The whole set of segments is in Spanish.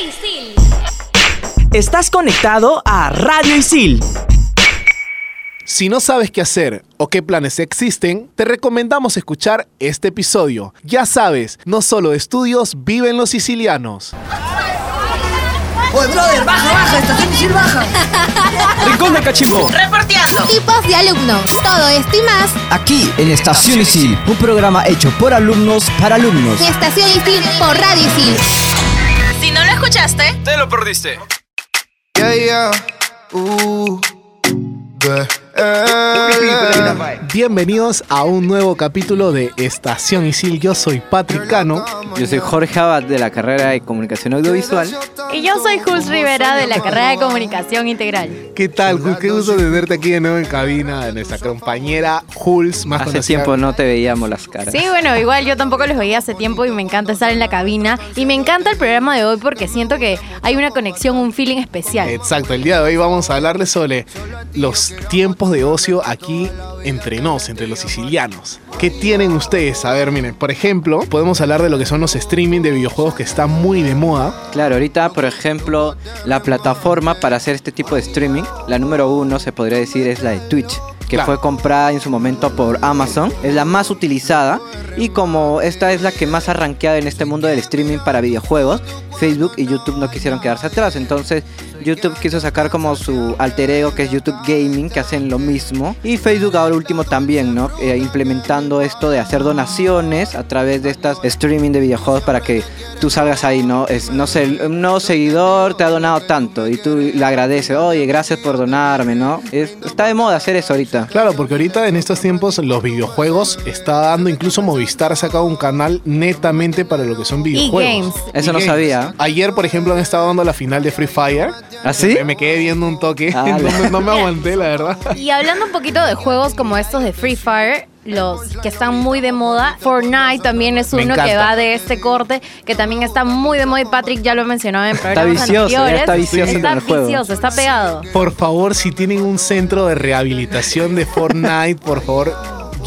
Isil. Estás conectado a Radio Isil. Si no sabes qué hacer o qué planes existen, te recomendamos escuchar este episodio. Ya sabes, no solo de estudios viven los sicilianos. Oye, brother, baja, baja, estación Isil baja. Rincón de Cachimbo. Reporteando. Tipos de alumnos. Todo esto y más Aquí en Estación Isil, un programa hecho por alumnos para alumnos. en Estación Isil por Radio Isil. Si no lo escuchaste, Te lo perdiste. Yeah, yeah. Eh. Bienvenidos a un nuevo capítulo de Estación Isil. Yo soy Patrick Cano. Yo soy Jorge Abad de la carrera de Comunicación Audiovisual. Y yo soy Jules Rivera de la carrera de Comunicación Integral. ¿Qué tal, Jules? Qué gusto tenerte aquí de nuevo en cabina. Nuestra compañera Jules, más Hace conocida- tiempo no te veíamos las caras. Sí, bueno, igual yo tampoco los veía hace tiempo y me encanta estar en la cabina. Y me encanta el programa de hoy porque siento que hay una conexión, un feeling especial. Exacto, el día de hoy vamos a hablarles sobre los tiempos de ocio aquí entre nos, entre los sicilianos. ¿Qué tienen ustedes? A ver, miren, por ejemplo, podemos hablar de lo que son los streaming de videojuegos que está muy de moda. Claro, ahorita, por ejemplo, la plataforma para hacer este tipo de streaming, la número uno se podría decir es la de Twitch, que Claro. fue comprada en su momento por Amazon. Es la más utilizada y como esta es la que más ha rankeado en este mundo del streaming para videojuegos, Facebook y YouTube no quisieron quedarse atrás. Entonces, YouTube quiso sacar como su alter ego que es YouTube Gaming, que hacen lo mismo. Y Facebook ahora último también, ¿no? Eh, implementando esto de hacer donaciones a través de estas streaming de videojuegos para que tú salgas ahí, ¿no? Es, no sé, un nuevo seguidor te ha donado tanto y tú le agradeces, oye, gracias por donarme, ¿no? Es- está de moda hacer eso ahorita. Claro, porque ahorita en estos tiempos los videojuegos está dando, incluso Movistar ha sacado un canal netamente para lo que son videojuegos. games. Eso no sabía. Ayer, por ejemplo, han estado dando la final de Free Fire. ¿Ah, sí? Me, quedé viendo un toque. Ah, no me aguanté, la verdad. Y hablando un poquito de juegos como estos de Free Fire, los que están muy de moda, Fortnite también es uno que va de este corte, que también está muy de moda y Patrick ya lo mencionó en programas vicioso, ya anteriores. está vicioso Está en el juego. vicioso, está pegado. Por favor, si tienen un centro de rehabilitación de Fortnite, por favor,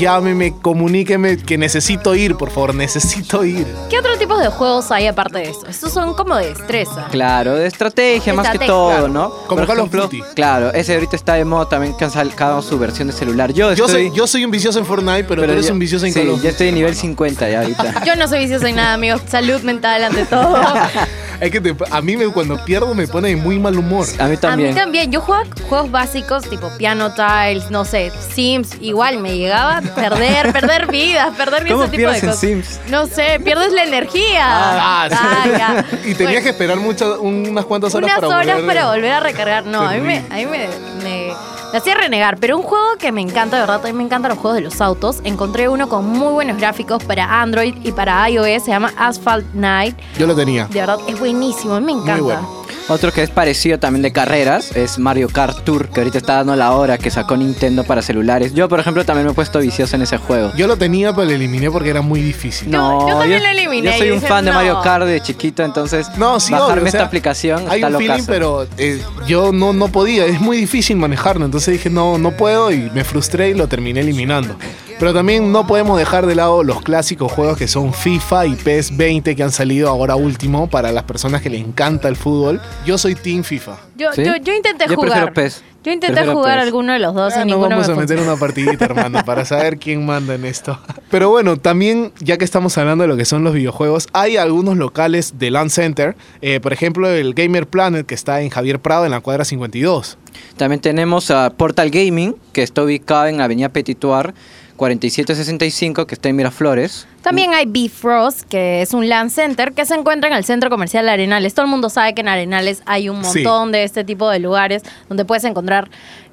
llámeme, comuníqueme que necesito ir, por favor, necesito ir. ¿Qué otro tipo de juegos hay aparte de eso? Estos son como de destreza. Claro, de estrategia más que Estrategia, todo. ¿no? Como Por Call of ejemplo, Duty. Claro, ese ahorita está de moda también que han sacado su versión de celular. Yo Yo estoy... soy, yo soy un vicioso en Fortnite, pero, tú eres ya- un vicioso en sí, Call of ya Duty. estoy en nivel 50 ya ahorita. Yo no soy vicioso en nada, amigos. Salud mental ante todo. Es que te- a mí me, cuando pierdo me pone de muy mal humor. A mí también. A mí también. Yo jugaba juegos básicos tipo Piano Tiles, no sé, Sims. Igual me llegaba a perder, perder vidas, perder ¿Cómo ese tipo de pierdes en cosas. Sims? No sé, pierdes la energía. Ah, sí. ya. Y tenías que esperar muchas, unas cuantas horas Unas para horas volver. para volver a recargar. No, a mí, me, a mí me, me- me hacía renegar. Pero un juego que me encanta, de verdad, mí me encantan los juegos de los autos. Encontré uno con muy buenos gráficos para Android y para iOS. Se llama Asphalt Night. Yo lo tenía. De verdad, es buenísimo. A mí me encanta. bueno. Otro que es parecido también de carreras es Mario Kart Tour, que ahorita está dando la hora que sacó Nintendo para celulares. Yo, por ejemplo, también me he puesto vicioso en ese juego. Yo lo tenía, pero lo eliminé porque era muy difícil. No, yo también lo eliminé Yo soy un fan de. Mario Kart de chiquito, entonces No, sí, bajarme obvio, o sea, esta aplicación Hay está un feeling, pero eh, yo no, no podía. Es muy difícil manejarlo. Entonces dije, no, no puedo y me frustré y lo terminé eliminando. Pero también no podemos dejar de lado los clásicos juegos que son FIFA y PES 20 que han salido ahora último para las personas que les encanta el fútbol. Yo soy Team FIFA. Yo, ¿Sí? yo, yo intenté Yo prefiero jugar. PES. Yo intenté Prefiero jugar PES. alguno de los dos Ah, y nos ninguno vamos me a meter una partidita, hermano, para saber quién manda en esto. Pero bueno, también, ya que estamos hablando de lo que son los videojuegos, hay algunos locales de Land Center. eh, por ejemplo, el Gamer Planet, que está en Javier Prado, en la cuadra 52. También tenemos a Portal Gaming, que está ubicado en Avenida Petituar 4765, que está en Miraflores. También hay Bifrost, que es un land center que se encuentra en el centro comercial Arenales. Todo el mundo sabe que en Arenales hay un Sí. montón de este tipo de lugares donde puedes encontrar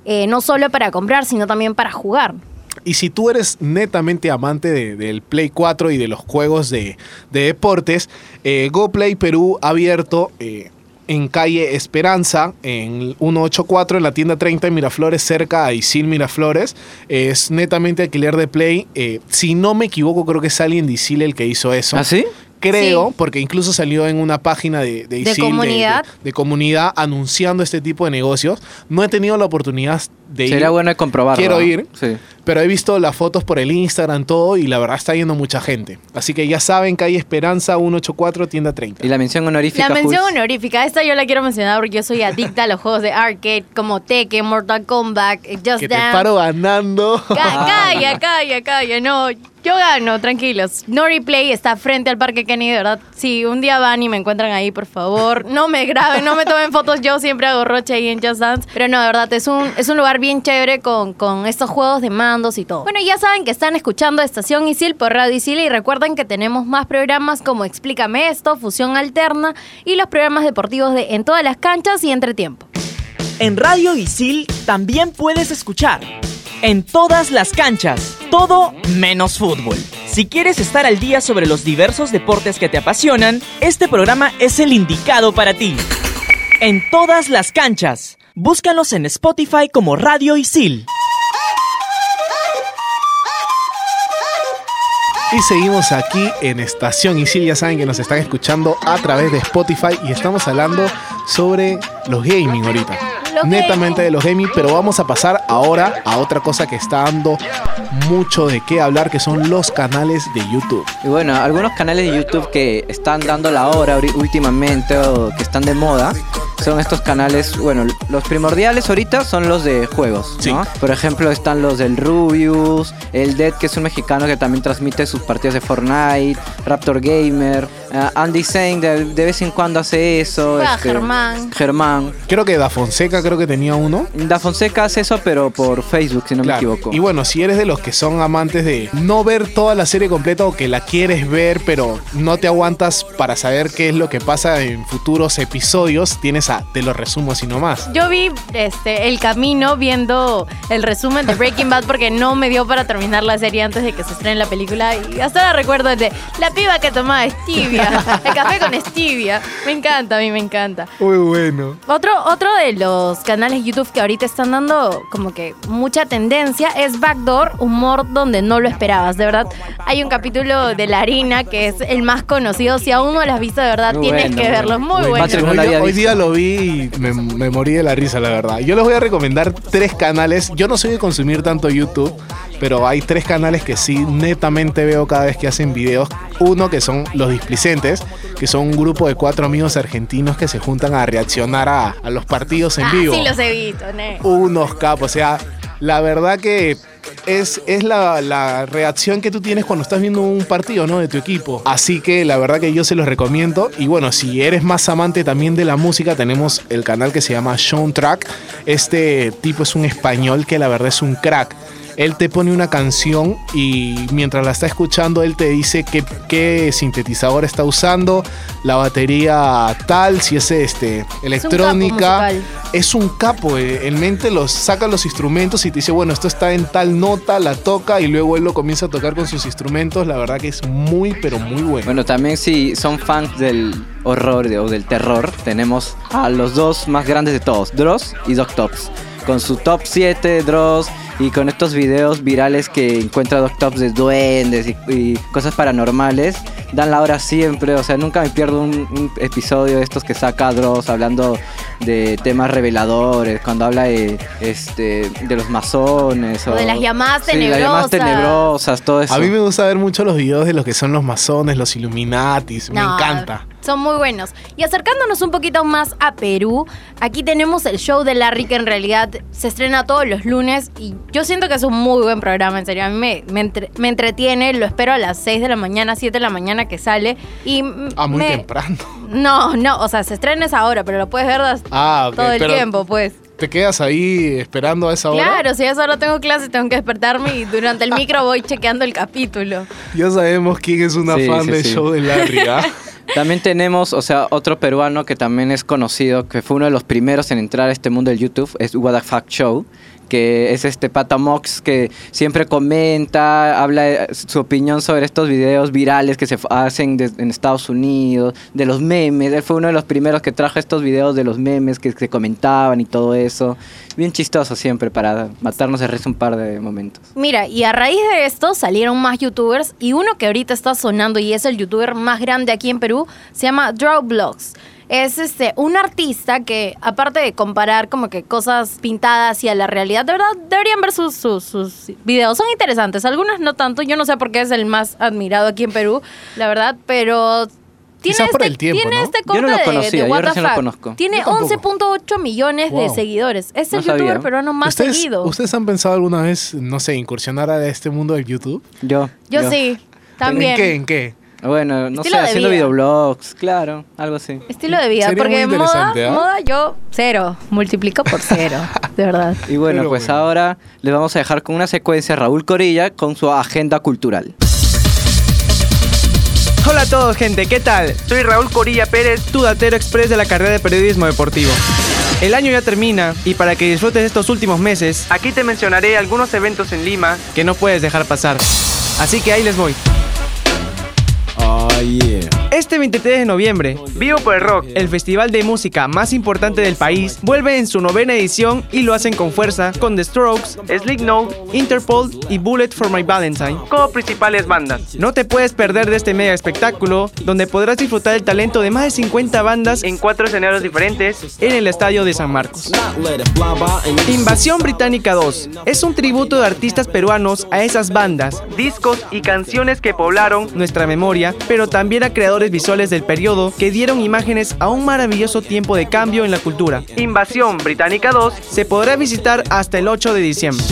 eh, no solo para comprar, sino también para jugar. Y si tú eres netamente amante de- del Play 4 y de los juegos de, de deportes, eh, GoPlay Perú ha abierto eh, en calle Esperanza, en 184, en la tienda 30 en Miraflores, cerca a Isil Miraflores. Es netamente alquiler de Play. Eh, si no me equivoco, creo que es alguien de Isil el que hizo eso. ¿Ah, sí? Creo, Sí. porque incluso salió en una página de, de, Isil, comunidad. de- de comunidad anunciando este tipo de negocios. No he tenido la oportunidad de ir. Sería bueno comprobarlo. Quiero ¿no? ir. Sí. Pero he visto las fotos por el Instagram, todo, y la verdad está yendo mucha gente. Así que ya saben que hay Esperanza 184, tienda 30. Y la mención honorífica. La mención Jules? honorífica, esta yo la quiero mencionar porque yo soy adicta a los juegos de arcade como Tekken, Mortal Kombat, eh, Just Que te Dance. paro ganando. Ca- calla, calla, calla, no. Yo gano, tranquilos. No Replay está frente al Parque Kenny, de verdad. Si un día van y me encuentran ahí, por favor, no me graben, no me tomen fotos. Yo siempre hago roche ahí en Just Dance. Pero no, de verdad, es un, es un lugar bien chévere con, con estos juegos de mandos y todo. Bueno, ya saben que están escuchando Estación Isil por Radio Isil y recuerden que tenemos más programas como Explícame esto, Fusión Alterna y los programas deportivos de En todas las canchas y Entretiempo. En Radio Isil también puedes escuchar. En todas las canchas, todo menos fútbol. Si quieres estar al día sobre los diversos deportes que te apasionan, este programa es el indicado para ti. En todas las canchas, búscanos en Spotify como Radio Isil. Y seguimos aquí en Estación Isil. Ya saben que nos están escuchando a través de Spotify y estamos hablando sobre los gaming ahorita. Los Netamente gaming. de los gaming, pero vamos a pasar ahora a otra cosa que está dando mucho de qué hablar, que son los canales de YouTube. Y bueno, algunos canales de YouTube que están dando la hora últimamente o que están de moda son estos canales, bueno, los primordiales ahorita son los de juegos, Sí. ¿no? Por ejemplo, están los del Rubius, el Dead, que es un mexicano que también transmite sus partidos de Fortnite, Raptor Gamer, eh, Andy Zane de, de vez en cuando hace eso. Juega Germán. Germán. Creo que Da Fonseca creo que tenía uno. Da Fonseca hace eso, pero por Facebook, si no Claro. me equivoco. Y bueno, si eres de los que son amantes de no ver toda la serie completa o que la quieres ver, pero no te aguantas para saber qué es lo que pasa en futuros episodios, tienes a Te lo resumo así nomás. Yo vi este el camino viendo el resumen de Breaking Bad porque no me dio para terminar la serie antes de que se estrene la película y hasta ahora recuerdo de la piba que tomaba stevia, el café con stevia. Me encanta, a mí me encanta. Muy bueno. Otro, otro de los canales YouTube que ahorita están dando como que mucha tendencia es Backdoor, humor donde no lo esperabas. De verdad, hay un capítulo de La Harina que es el más conocido. Si aún no lo has visto, de verdad, Muy tienes bueno, que verlo. Muy bueno. Patrick no hoy, día lo vi y me, me morí de la risa, la verdad. Yo les voy a recomendar tres canales. Yo no soy de consumir tanto YouTube, pero hay tres canales que sí netamente veo cada vez que hacen videos. Uno que son Los Displicentes, que son un grupo de cuatro amigos argentinos que se juntan a reaccionar a, a los partidos en Ah, vivo. sí los he visto. Unos capos, o sea, la verdad que es, es la, la reacción que tú tienes cuando estás viendo un partido, ¿no? De tu equipo. Así que la verdad que yo se los recomiendo. Y bueno, si eres más amante también de la música, tenemos el canal que se llama Soundtrack. Este tipo es un español que la verdad es un crack. Él te pone una canción y mientras la está escuchando, él te dice qué, qué sintetizador está usando, la batería tal, si es este, electrónica. Es un capo, eh. en mente los saca los instrumentos y te dice, bueno, esto está en tal nota, la toca y luego él lo comienza a tocar con sus instrumentos. La verdad que es muy, pero muy bueno. Bueno, también si son fans del horror o del terror, tenemos a los dos más grandes de todos, Dross y Doc Tops. Con su top 7 Dross y con estos videos virales que encuentra Doc Tops de duendes y, y cosas paranormales, dan la hora siempre. O sea, nunca me pierdo un, un episodio de estos que saca Dross hablando de temas reveladores, cuando habla de, este, de los masones O de las llamadas Sí, las llamadas tenebrosas. tenebrosas, todo eso. A mí me gusta ver mucho los videos de los que son los masones, los Illuminatis. Me encanta. Son muy buenos. Y acercándonos un poquito más a Perú, aquí tenemos el show de Larry que en realidad se estrena todos los lunes y yo siento que es un muy buen programa, en serio. A mí me, me, entre- me entretiene, lo espero a las 6 de la mañana, 7 de la mañana que sale. Y Ah, muy me- temprano. No, no, o sea, se estrena esa hora, pero lo puedes ver Ah, ok, todo el pero tiempo, pues. ¿Te quedas ahí esperando a esa hora? Claro, si a esa hora tengo clase, tengo que despertarme y durante el micro voy chequeando el capítulo. Ya sabemos quién es una Sí, fan sí, del sí. show de Larry, ¿ah? También tenemos, o sea, otro peruano que también es conocido, que fue uno de los primeros en entrar a este mundo del YouTube, es What the Fuck Show, que es este Pata Mox que siempre comenta, habla de su opinión sobre estos videos virales que se hacen en Estados Unidos, de los memes. Él fue uno de los primeros que trajo estos videos de los memes que se comentaban y todo eso. Bien chistoso siempre para matarnos de risa un par de momentos. Mira, y a raíz de esto salieron más youtubers y uno que ahorita está sonando y es el youtuber más grande aquí en Perú se llama Drawblogs. Es este un artista que, aparte de comparar como que cosas pintadas y a la realidad, de verdad deberían ver sus, sus, sus videos. Son interesantes, algunos no tanto. Yo no sé por qué es el más admirado aquí en Perú, la verdad, pero tiene Quizás por este, el tiempo, tiene ¿no? este Yo no corte lo de- conocía, de yo recién lo conozco. Tiene Yo tampoco. 11.8 millones de seguidores. Es el No sabía. youtuber peruano más ¿Ustedes, seguido. ¿Ustedes han pensado alguna vez, no sé, incursionar a este mundo del YouTube? Yo. Yo sí, también. ¿En qué? ¿En qué? Bueno, no Estilo sé, de haciendo vida. videoblogs, claro, algo así. Estilo de vida, Sería porque muy moda, interesante, ¿ah? moda yo cero, multiplico por cero, de verdad. Y bueno, Pero pues bueno. ahora les vamos a dejar con una secuencia a Raúl Corilla con su agenda cultural. Hola a todos, gente, ¿qué tal? Soy Raúl Corilla Pérez, tu datero express de la carrera de periodismo deportivo. El año ya termina y para que disfrutes estos últimos meses, aquí te mencionaré algunos eventos en Lima que no puedes dejar pasar. Así que ahí les voy. Oh yeah. Este 23 de noviembre, Vivo por el Rock, el festival de música más importante del país, vuelve en su novena edición y lo hacen con fuerza con The Strokes, Slipknot, Interpol y Bullet for My Valentine como principales bandas. No te puedes perder de este mega espectáculo donde podrás disfrutar el talento de más de 50 bandas en cuatro escenarios diferentes en el estadio de San Marcos. Invasión Británica 2 es un tributo de artistas peruanos a esas bandas, discos y canciones que poblaron nuestra memoria, pero también a creadores visuales del periodo que dieron imágenes a un maravilloso tiempo de cambio en la cultura. Invasión Británica 2 se podrá visitar hasta el 8 de diciembre.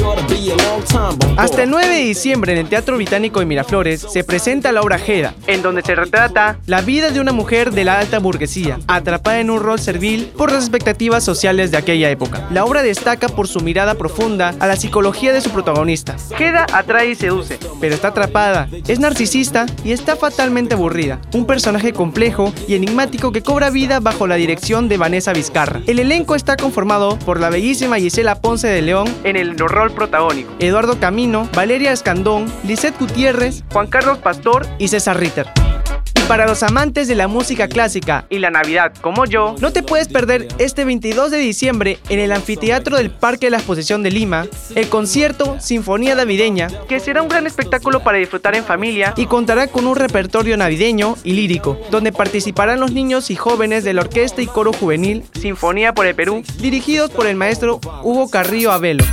Hasta el 9 de diciembre en el Teatro Británico de Miraflores se presenta la obra Jeda, en donde se retrata la vida de una mujer de la alta burguesía, atrapada en un rol servil por las expectativas sociales de aquella época. La obra destaca por su mirada profunda a la psicología de su protagonista. Jeda atrae y seduce, pero está atrapada, es narcisista y está fatalmente aburrida. Un personaje complejo y enigmático que cobra vida bajo la dirección de Vanessa Vizcarra. El elenco está conformado por la bellísima Gisela Ponce de León en el rol protagónico, Eduardo Camino, Valeria Escandón, Lisette Gutiérrez, Juan Carlos Pastor y César Ritter. Para los amantes de la música clásica y la Navidad como yo, no te puedes perder este 22 de diciembre en el anfiteatro del Parque de la Exposición de Lima, el concierto Sinfonía Navideña, que será un gran espectáculo para disfrutar en familia y contará con un repertorio navideño y lírico, donde participarán los niños y jóvenes de la Orquesta y Coro Juvenil Sinfonía por el Perú, dirigidos por el maestro Hugo Carrillo Abelo.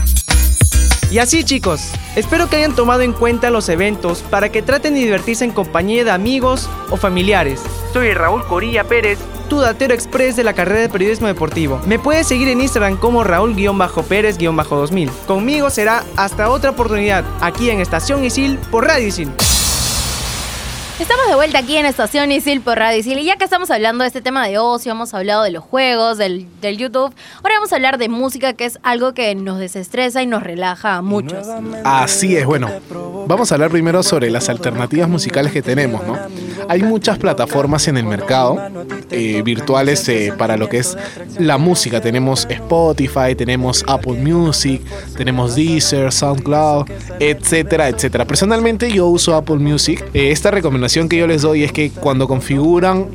Y así chicos, espero que hayan tomado en cuenta los eventos para que traten de divertirse en compañía de amigos o familiares. Soy Raúl Corilla Pérez, tu datero express de la carrera de periodismo deportivo. Me puedes seguir en Instagram como Raúl-Pérez-2000. Conmigo será hasta otra oportunidad, aquí en Estación Isil por Radio Isil. Estamos de vuelta aquí en Estación Isil por Radio Isil y ya que estamos hablando de este tema de ocio, hemos hablado de los juegos, del, del YouTube, ahora vamos a hablar de música que es algo que nos desestresa y nos relaja a muchos. Así es, bueno, vamos a hablar primero sobre las alternativas musicales que tenemos, ¿no? Hay muchas plataformas en el mercado eh, virtuales eh, para lo que es la música. Tenemos Spotify, tenemos Apple Music, tenemos Deezer, SoundCloud, etcétera, etcétera. Personalmente yo uso Apple Music. Eh, esta recomendación que yo les doy es que cuando configuran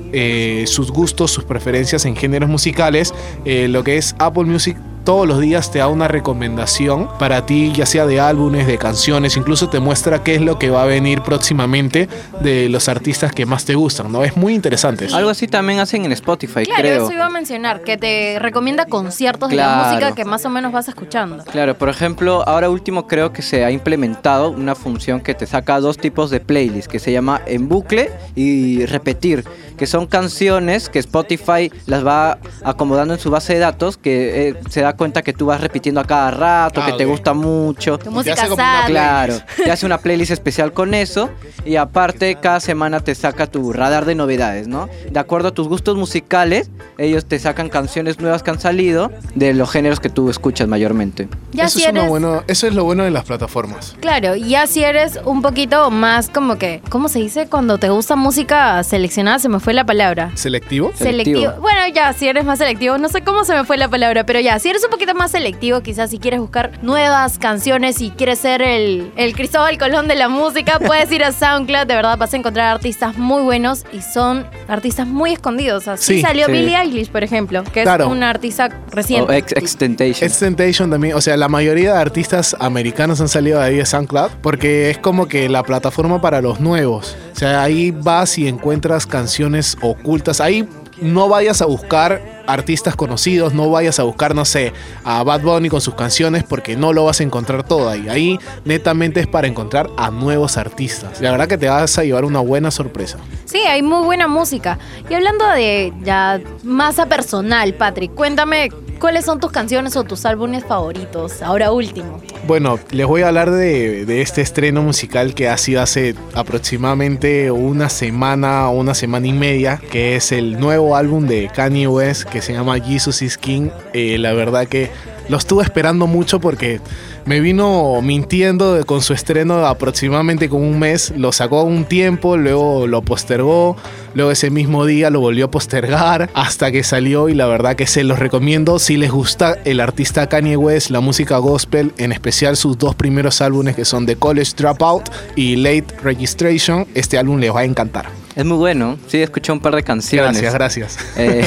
sus gustos, sus preferencias en géneros musicales, lo que es Apple Music todos los días te da una recomendación para ti, ya sea de álbumes, de canciones, incluso te muestra qué es lo que va a venir próximamente de los artistas que más te gustan, ¿no? Es muy interesante. eso. Algo así también hacen en Spotify, Claro, creo. eso iba a mencionar, que te recomienda conciertos de la música que más o menos vas escuchando. Claro, por ejemplo, ahora último creo que se ha implementado una función que te saca dos tipos de playlists, que se llama en bucle y repetir, que son canciones que Spotify las va acomodando en su base de datos, que eh, se da cuenta que tú vas repitiendo a cada rato, Ah, que te ok. gusta mucho. Tu música hace como una sad. Claro, te hace una playlist especial con eso y aparte cada semana te saca tu radar de novedades, ¿no? De acuerdo a tus gustos musicales, ellos te sacan canciones nuevas que han salido de los géneros que tú escuchas mayormente. Ya eso, si es una eres, bueno- eso es lo bueno de las plataformas. claro, ya si eres un poquito más como que, ¿cómo se dice? Cuando te gusta música seleccionada, se me fue la palabra. ¿Selectivo? Selectivo. Selectivo. Bueno, ya, si eres más selectivo, no sé cómo se me fue la palabra, pero ya, si eres un poquito más selectivo, quizás si quieres buscar nuevas canciones y quieres ser el, el Cristóbal Colón de la música, puedes ir a SoundCloud, de verdad vas a encontrar artistas muy buenos y son artistas muy escondidos. Así Sí, salió sí. Billie Eilish, por ejemplo, que Claro. es una artista reciente. ex Extentation. Extentation también, o sea, la mayoría de artistas americanos han salido de ahí de SoundCloud porque es como que la plataforma para los nuevos. O sea, ahí vas y encuentras canciones ocultas. Ahí no vayas a buscar artistas conocidos, no vayas a buscar, no sé, a Bad Bunny con sus canciones porque no lo vas a encontrar todo ahí. Ahí netamente es para encontrar a nuevos artistas. La verdad que te vas a llevar una buena sorpresa. Sí, hay muy buena música. Y hablando de ya masa personal, Patrick, cuéntame cuáles son tus canciones o tus álbumes favoritos, ahora último. Bueno, les voy a hablar de, este estreno musical que ha sido hace aproximadamente una semana o una semana y media, que es el nuevo álbum de Kanye West que se llama Jesus is King. Eh, la verdad que lo estuve esperando mucho porque me vino mintiendo con su estreno aproximadamente con un mes. Lo sacó un tiempo, luego lo postergó, luego ese mismo día lo volvió a postergar hasta que salió y la verdad que se los recomiendo si les gusta el artista Kanye West, la música gospel, en especial sus dos primeros álbumes que son The College Dropout y Late Registration. Este álbum les va a encantar. Es muy bueno, sí, escuché un par de canciones. Gracias, gracias. Eh,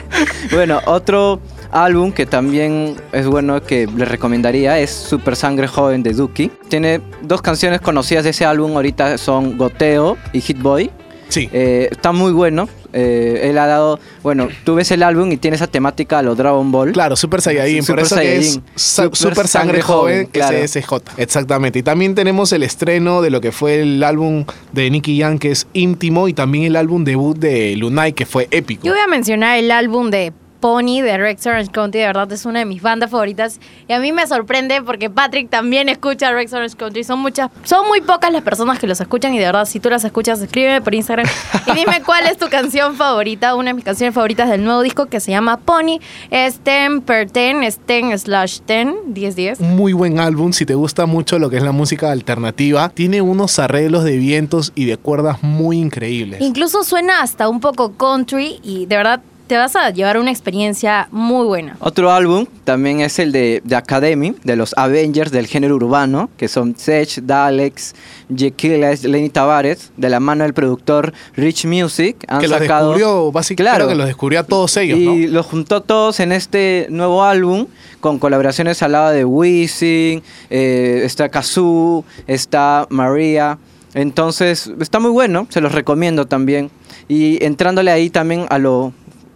bueno, otro álbum que también es bueno que les recomendaría es Super Sangre Joven de Duki. Tiene dos canciones conocidas de ese álbum, ahorita son Goteo y Hit Boy. Sí. Eh, está muy bueno. Eh, él ha dado, bueno, tú ves el álbum y tiene esa temática a los Dragon Ball. Claro, Super Saiyajin, por Super eso que es Saiyajin. Sa- Super Super, Sangre, Sangre Joven, claro. SSJ. Exactamente. Y también tenemos el estreno de lo que fue el álbum de Nicky Jam, que es íntimo, y también el álbum debut de Lunay, que fue épico. Yo voy a mencionar el álbum de Pony de Rex Orange County, de verdad es una de mis bandas favoritas. Y a mí me sorprende porque Patrick también escucha Rex Orange Country. Son muchas, son muy pocas las personas que los escuchan y de verdad, si tú las escuchas, escríbeme por Instagram y dime cuál es tu canción favorita. Una de mis canciones favoritas del nuevo disco que se llama Pony es 10 per 10, es 10 slash 10, 10 10. Un muy buen álbum, si te gusta mucho lo que es la música alternativa, tiene unos arreglos de vientos y de cuerdas muy increíbles. Incluso suena hasta un poco country y de verdad te vas a llevar una experiencia muy buena. Otro álbum también es el de The Academy, de los Avengers del género urbano, que son Sech, Dalex, Jekyll, Lenny Tavares, de la mano del productor Rich Music. Han que los sacado, descubrió, básicamente, Claro. que los descubrió a todos ellos, y ¿no? los juntó todos en este nuevo álbum con colaboraciones al lado de Wisin, eh, está Kazoo, está Maria. Entonces, está muy bueno, se los recomiendo también. Y entrándole ahí también a lo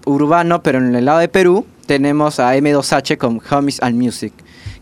urbano, pero en el lado de Perú, tenemos a M2H con Homies and Music,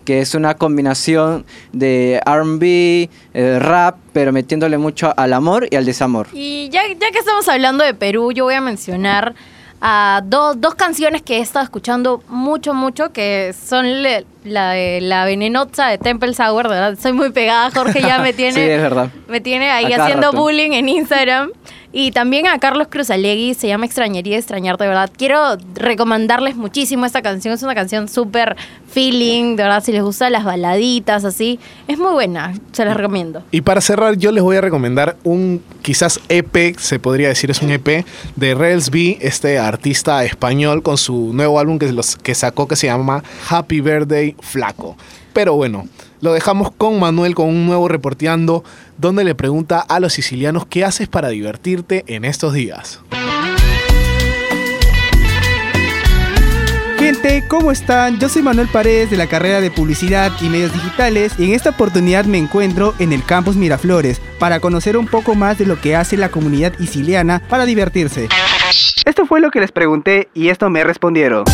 que es una combinación de RB, eh, rap, pero metiéndole mucho al amor y al desamor. Y ya, ya que estamos hablando de Perú, yo voy a mencionar a dos, dos canciones que he estado escuchando mucho, mucho, que son le- la de La Venenosa de Temple Sour, verdad, soy muy pegada, Jorge ya me tiene... Sí, es verdad. Me tiene ahí haciendo rato. bullying en Instagram. Y también a Carlos Cruzalegui, se llama Extrañaría Extrañarte, de verdad. Quiero recomendarles muchísimo esta canción. Es una canción súper feeling, de verdad. Si les gustan las baladitas, así. Es muy buena, se las recomiendo. Y para cerrar, yo les voy a recomendar un quizás EP, se podría decir es un EP, de Rels B, este artista español, con su nuevo álbum que, los, que sacó que se llama Happy Birthday Flaco. Pero bueno, lo dejamos con Manuel con un nuevo reporteando, donde le pregunta a los sicilianos qué haces para divertirte en estos días. Gente, ¿cómo están? Yo soy Manuel Paredes de la carrera de Publicidad y Medios Digitales y en esta oportunidad me encuentro en el campus Miraflores para conocer un poco más de lo que hace la comunidad isiliana para divertirse. Esto fue lo que les pregunté y esto me respondieron.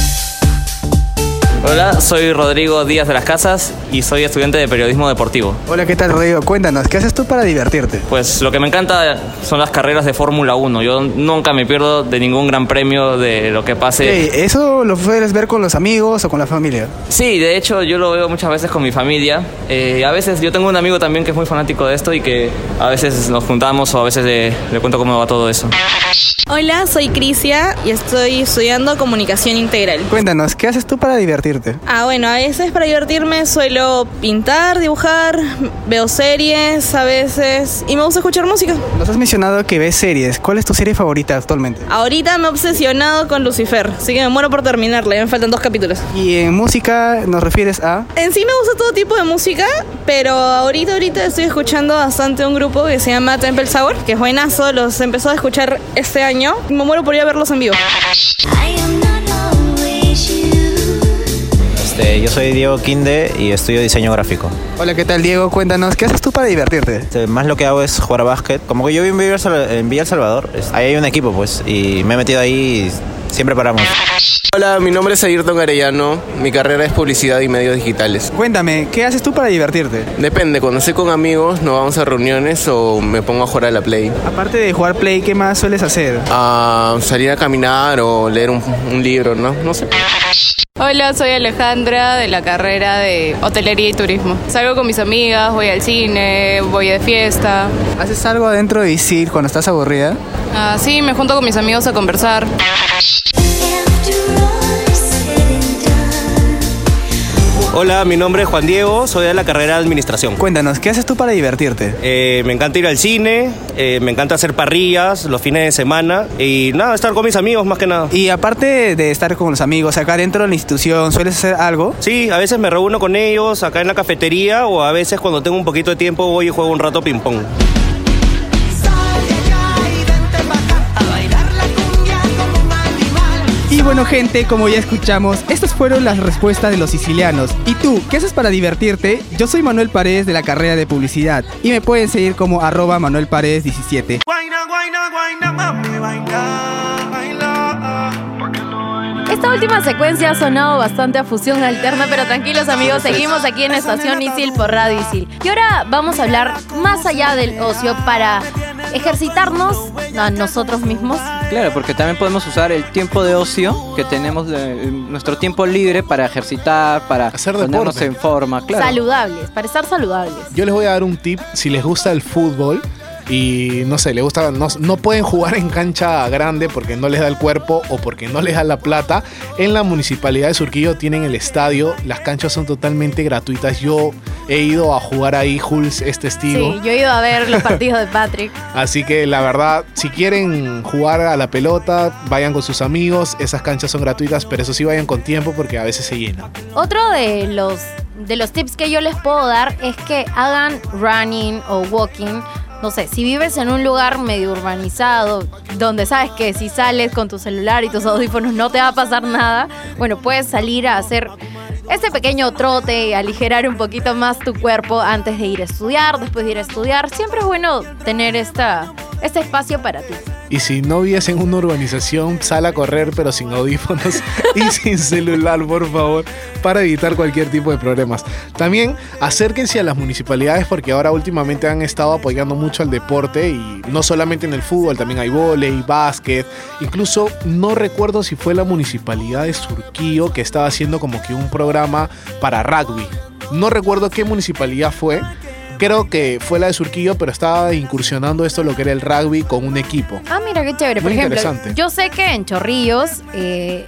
Hola, soy Rodrigo Díaz de las Casas y soy estudiante de periodismo deportivo. Hola, ¿qué tal Rodrigo? Cuéntanos, ¿qué haces tú para divertirte? Pues lo que me encanta son las carreras de Fórmula 1. Yo nunca me pierdo de ningún gran premio de lo que pase. ¿Eso lo sueles ver con los amigos o con la familia? Sí, de hecho yo lo veo muchas veces con mi familia. Eh, a veces yo tengo un amigo también que es muy fanático de esto y que a veces nos juntamos o a veces le, le cuento cómo va todo eso. Hola, soy Crisia y estoy estudiando comunicación integral. Cuéntanos, ¿qué haces tú para divertirte? Ah, bueno, a veces para divertirme suelo pintar, dibujar, veo series a veces y me gusta escuchar música. Nos has mencionado que ves series. ¿Cuál es tu serie favorita actualmente? Ahorita me he obsesionado con Lucifer, así que me muero por terminarla, ya me faltan dos capítulos. Y en música nos refieres a... En sí me gusta todo tipo de música, pero ahorita ahorita estoy escuchando bastante un grupo que se llama Temple Sour, que es buenazo, los empezó a escuchar este año y me muero por ir a verlos en vivo. Este, yo soy Diego Quinde y estudio diseño gráfico. Hola, ¿qué tal Diego? Cuéntanos, ¿qué haces tú para divertirte? Este, más lo que hago es jugar a básquet. Como que yo vivo en Villa, El Salvador, ahí hay un equipo pues, y me he metido ahí y siempre paramos. Hola, mi nombre es Ayrton Arellano. Mi carrera es publicidad y medios digitales. Cuéntame, ¿qué haces tú para divertirte? Depende, cuando estoy con amigos, nos vamos a reuniones o me pongo a jugar a la Play. Aparte de jugar Play, ¿qué más sueles hacer? A salir a caminar o leer un, un libro, ¿no? No sé. Hola, soy Alejandra de la carrera de hotelería y turismo. Salgo con mis amigas, voy al cine, voy de fiesta. ¿Haces algo adentro de ISIL cuando estás aburrida? Ah, sí, me junto con mis amigos a conversar. Hola, mi nombre es Juan Diego, soy de la carrera de Administración. Cuéntanos, ¿qué haces tú para divertirte? Eh, me encanta ir al cine, eh, me encanta hacer parrillas los fines de semana y nada, estar con mis amigos más que nada. Y aparte de estar con los amigos, acá dentro de la institución, ¿sueles hacer algo? Sí, a veces me reúno con ellos acá en la cafetería o a veces cuando tengo un poquito de tiempo voy y juego un rato ping-pong. Y bueno gente, como ya escuchamos, estas fueron las respuestas de los sicilianos. ¿Y tú, qué haces para divertirte? Yo soy Manuel Paredes de la carrera de publicidad y me pueden seguir como arroba Manuel Paredes 17. Esta última secuencia ha sonado bastante a fusión alterna, pero tranquilos amigos, seguimos aquí en Estación Isil por Radio Isil. Y ahora vamos a hablar más allá del ocio para ejercitarnos a nosotros mismos. Claro, porque también podemos usar el tiempo de ocio que tenemos, de- nuestro tiempo libre para ejercitar, para ponernos deporte. en forma, claro. Saludables, para estar saludables. Yo les voy a dar un tip si les gusta el fútbol y no sé, les gusta, no, no pueden jugar en cancha grande porque no les da el cuerpo o porque no les da la plata. En la municipalidad de Surquillo tienen el estadio, las canchas son totalmente gratuitas. Yo he ido a jugar ahí, Jules, este testigo. Sí, yo he ido a ver los partidos de Patrick. Así que la verdad, si quieren jugar a la pelota, vayan con sus amigos. Esas canchas son gratuitas, pero eso sí vayan con tiempo porque a veces se llenan. Otro de los, de los tips que yo les puedo dar es que hagan running o walking. No sé, si vives en un lugar medio urbanizado, donde sabes que si sales con tu celular y tus audífonos no te va a pasar nada, bueno, puedes salir a hacer este pequeño trote y aligerar un poquito más tu cuerpo antes de ir a estudiar, después de ir a estudiar. Siempre es bueno tener esta, este espacio para ti. Y si no vives en una urbanización, sal a correr, pero sin audífonos y sin celular, por favor, para evitar cualquier tipo de problemas. También acérquense a las municipalidades porque ahora últimamente han estado apoyando mucho al deporte y no solamente en el fútbol, también hay vóley, básquet. Incluso no recuerdo si fue la municipalidad de Surquillo que estaba haciendo como que un programa para rugby. No recuerdo qué municipalidad fue. Creo que fue la de Surquillo, pero estaba incursionando esto lo que era el rugby con un equipo. Ah, mira qué chévere. Por Muy ejemplo, interesante. yo sé que en Chorrillos eh,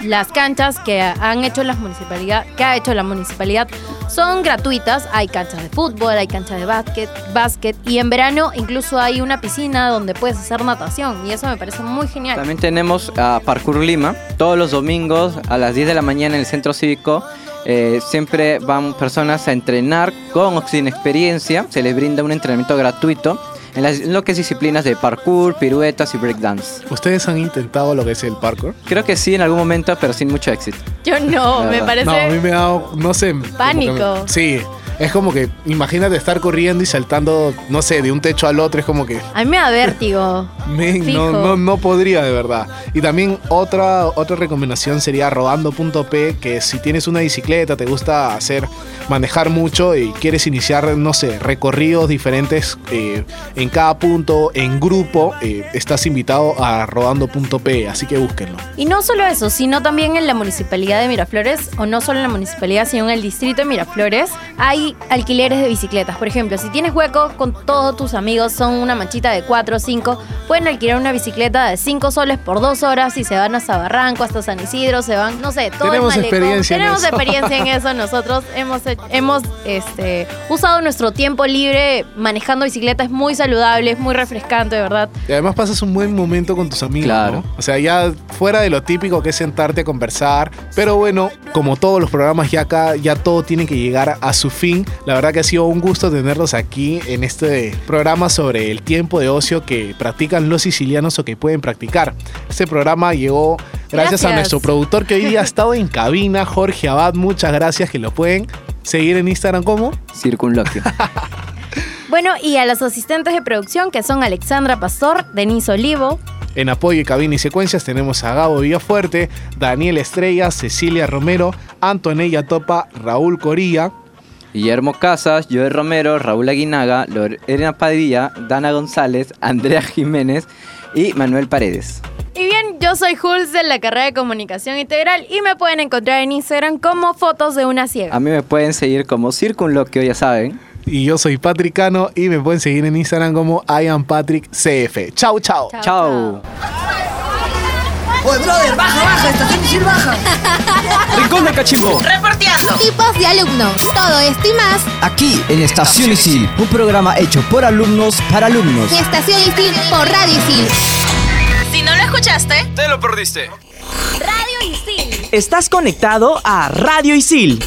las canchas que han hecho las municipalidad, que ha hecho la municipalidad son gratuitas. Hay canchas de fútbol, hay canchas de básquet, básquet y en verano incluso hay una piscina donde puedes hacer natación y eso me parece muy genial. También tenemos a Parkour Lima, todos los domingos a las 10 de la mañana en el centro cívico. Eh, siempre van personas a entrenar con o sin experiencia. Se les brinda un entrenamiento gratuito en, las- en lo que es disciplinas de parkour, piruetas y breakdance. ¿Ustedes han intentado lo que es el parkour? Creo que sí en algún momento, pero sin mucho éxito. Yo no, me parece No, a mí me ha dado, no sé. Pánico. me- sí, es como que imagínate estar corriendo y saltando, no sé, de un techo al otro, es como que a mí me da vértigo. no, no, no podría de verdad. Y también otra, otra recomendación sería rodando.p, que si tienes una bicicleta, te gusta hacer, manejar mucho y quieres iniciar, no sé, recorridos diferentes eh, en cada punto, en grupo, eh, estás invitado a rodando.p, así que búsquenlo. Y no solo eso, sino también en la municipalidad de Miraflores, o no solo en la municipalidad, sino en el distrito de Miraflores, hay alquileres de bicicletas. Por ejemplo, si tienes hueco con todos tus amigos, son una manchita de 4 o 5, pueden alquilar una bicicleta de 5 soles por 2 horas y se van hasta Barranco, hasta San Isidro, se van, no sé, todo Tenemos el malecón. experiencia en Tenemos eso. experiencia en eso nosotros. Hemos, he- hemos este, usado nuestro tiempo libre manejando bicicleta, es muy saludable, es muy refrescante, de verdad. Y además pasas un buen momento con tus amigos. Claro. ¿no? O sea, ya fuera de lo típico que es sentarte a conversar. Pero bueno, como todos los programas, ya acá ya todo tiene que llegar a su fin. La verdad que ha sido un gusto tenerlos aquí en este programa sobre el tiempo de ocio que practican los sicilianos o que pueden practicar. Este programa llegó Gracias, a nuestro productor que hoy día ha estado en cabina, Jorge Abad. Muchas gracias, que lo pueden seguir en Instagram como. Circunloquio. Bueno, y a los asistentes de producción que son Alexandra Pastor, Denise Olivo, En apoyo de cabina y secuencias tenemos a Gabo Villafuerte, Daniel Estrella, Cecilia Romero, Antonella Topa, Raúl Corilla. Guillermo Casas, Joel Romero, Raúl Aguinaga, Lorena Padilla, Dana González, Andrea Jiménez y Manuel Paredes. Y bien, yo soy Jules de la carrera de Comunicación Integral y me pueden encontrar en Instagram como fotos de una ciega. A mí me pueden seguir como Circunloquio, ya saben. Y yo soy Patricano y me pueden seguir en Instagram como IamPatrickCF. Chau, chau. Chao. Oye, brother, baja, baja, estación Isil baja. Rincón del Cachimbo. Reporteando. Tipos de alumnos. Todo esto y más Aquí en Estación Isil, un programa hecho por alumnos para alumnos. Estación Isil por Radio Isil. Si no lo escuchaste, Te lo perdiste. Radio Isil. Estás conectado a Radio Isil